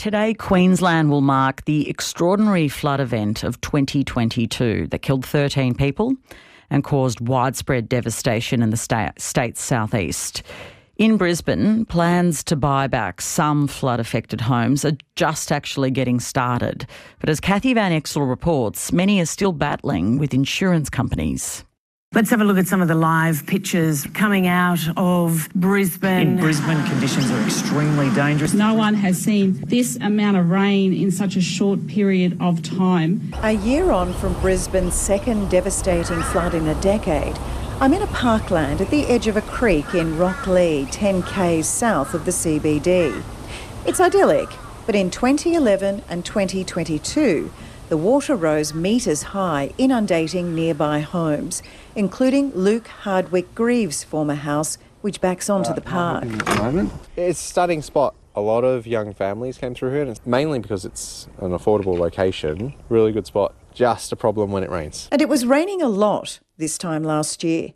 Today, Queensland will mark the extraordinary flood event of 2022 that killed 13 people and caused widespread devastation in the state's southeast. In Brisbane, plans to buy back some flood affected homes are just actually getting started. But as Kathy Van Extel reports, many are still battling with insurance companies. Let's have a look at some of the live pictures coming out of Brisbane. In Brisbane, conditions are extremely dangerous. No one has seen this amount of rain in such a short period of time. A year on from Brisbane's second devastating flood in a decade, I'm in a parkland at the edge of a creek in Rocklea, 10 k's south of the CBD. It's idyllic, but in 2011 and 2022, the water rose metres high, inundating nearby homes, including Luke Hardwick Greaves' former house, which backs onto the park. It's a stunning spot. A lot of young families came through here, and it's mainly because it's an affordable location. Really good spot. Just a problem when it rains. And it was raining a lot this time last year.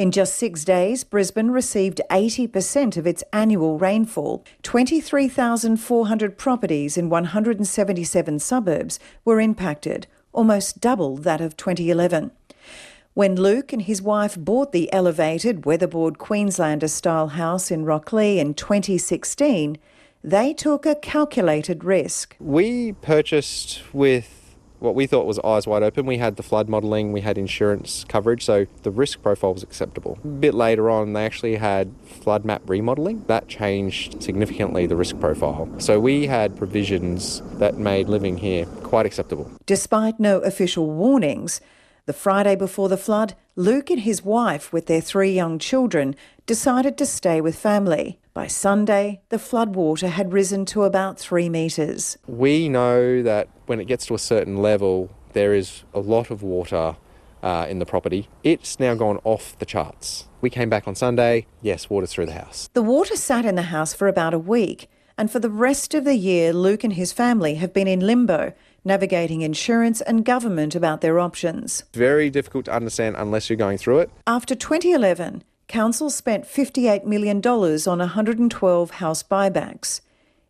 In just six days, Brisbane received 80% of its annual rainfall. 23,400 properties in 177 suburbs were impacted, almost double that of 2011. When Luke and his wife bought the elevated weatherboard Queenslander style house in Rocklea in 2016, they took a calculated risk. We purchased with what we thought was eyes wide open. We had the flood modelling, we had insurance coverage, so the risk profile was acceptable. A bit later on, they actually had flood map remodelling. That changed significantly the risk profile. So we had provisions that made living here quite acceptable. Despite no official warnings, the Friday before the flood, Luke and his wife, with their three young children, decided to stay with family. By Sunday, the floodwater had risen to about three metres. We know that when it gets to a certain level, there is a lot of water uh, in the property. It's now gone off the charts. We came back on Sunday, yes, water through the house. The water sat in the house for about a week, and for the rest of the year, Luke and his family have been in limbo, navigating insurance and government about their options. Very difficult to understand unless you're going through it. After 2011, Council spent $58 million on 112 house buybacks.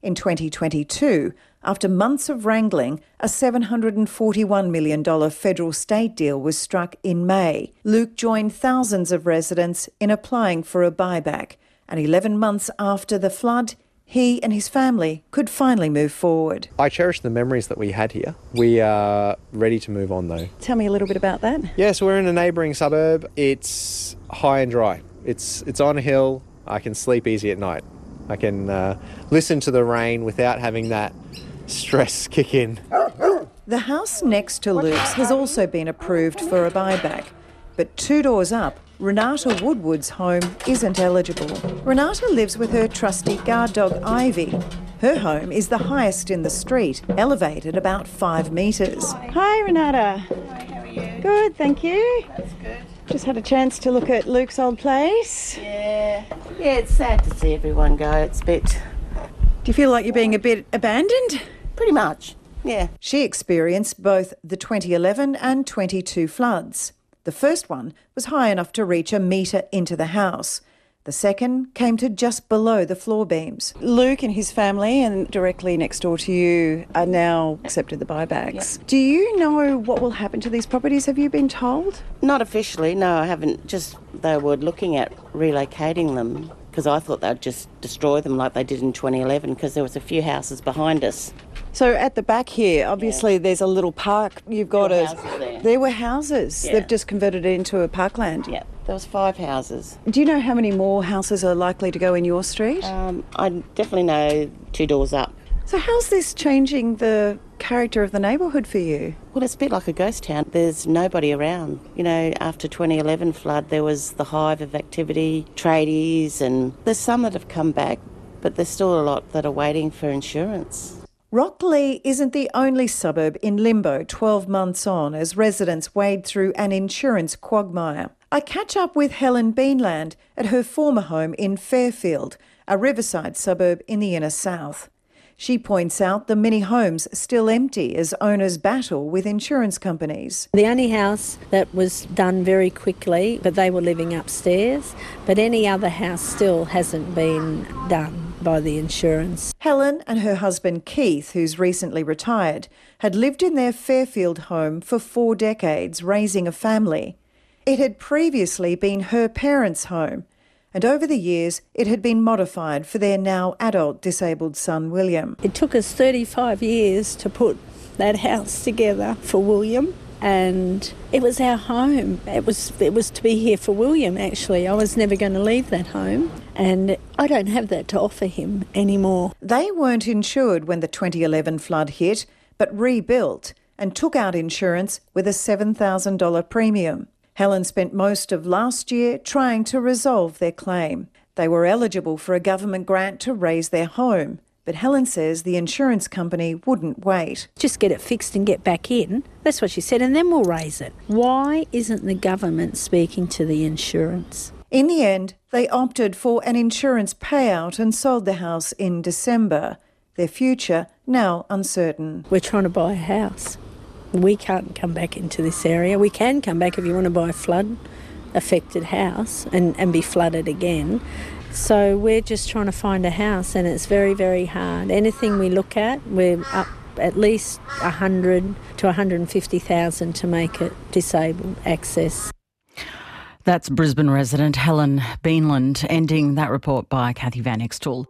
In 2022, after months of wrangling, a $741 million federal state deal was struck in May. Luke joined thousands of residents in applying for a buyback, and 11 months after the flood, he and his family could finally move forward. I cherish the memories that we had here. We are ready to move on though. Tell me a little bit about that. Yes, we're in a neighbouring suburb. It's high and dry. It's it's on a hill. I can sleep easy at night. I can uh, listen to the rain without having that stress kick in. The house next to Luke's has also been approved for a buyback, but two doors up, Renata Woodward's home isn't eligible. Renata lives with her trusty guard dog Ivy. Her home is the highest in the street, elevated about five metres. Hi, Renata. Hi, how are you? Good, thank you. That's good. Just had a chance to look at Luke's old place. Yeah. Yeah, it's sad to see everyone go. It's a bit. Do you feel like you're being a bit abandoned? Pretty much, yeah. She experienced both the 2011 and 22 floods. The first one was high enough to reach a metre into the house. The second came to just below the floor beams. Luke and his family, and directly next door to you, are now accepted the buybacks. Yep. Do you know what will happen to these properties? Have you been told? Not officially, no, I haven't. Just they were looking at relocating them because I thought they'd just destroy them like they did in 2011 because there was a few houses behind us. So at the back here, obviously, there's a little park. You've got There a. There were houses. Yeah. They've just converted it into a parkland. Yeah, there was five houses. Do you know how many more houses are likely to go in your street? Um, I definitely know two doors up. so how's this changing the character of the neighbourhood for you? Well, it's a bit like a ghost town. There's nobody around. You know, after 2011 flood, there was the hive of activity, tradies, and there's some that have come back, but there's still a lot that are waiting for insurance. Rocklea isn't the only suburb in limbo 12 months on as residents wade through an insurance quagmire. I catch up with Helen Beanland at her former home in Fairfield, a riverside suburb in the inner south. She points out the many homes still empty as owners battle with insurance companies. The only house that was done very quickly, but they were living upstairs, but any other house still hasn't been done. By the insurance. Helen and her husband Keith, who's recently retired, had lived in their Fairfield home for four decades, raising a family. It had previously been her parents' home, and over the years it had been modified for their now adult disabled son William. It took us 35 years to put that house together for William and it was our home. It was it was to be here for William actually. I was never going to leave that home and I don't have that to offer him anymore. They weren't insured when the 2011 flood hit, but rebuilt and took out insurance with a $7,000 premium. Helen spent most of last year trying to resolve their claim. They were eligible for a government grant to raise their home, but Helen says the insurance company wouldn't wait. Just get it fixed and get back in. That's what she said, and then we'll raise it. Why isn't the government speaking to the insurance? In the end, they opted for an insurance payout and sold the house in December. Their future now uncertain. We're trying to buy a house. We can't come back into this area. We can come back if you want to buy a flood affected house and, and be flooded again. So we're just trying to find a house and it's very, very hard. Anything we look at, we're up at least 100 to 150,000 to make it disabled access. That's Brisbane resident Helen Beanland ending that report by Kathy Van Extel.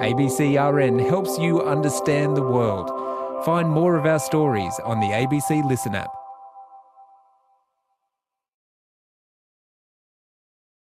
ABCRN helps you understand the world. Find more of our stories on the ABC Listen app.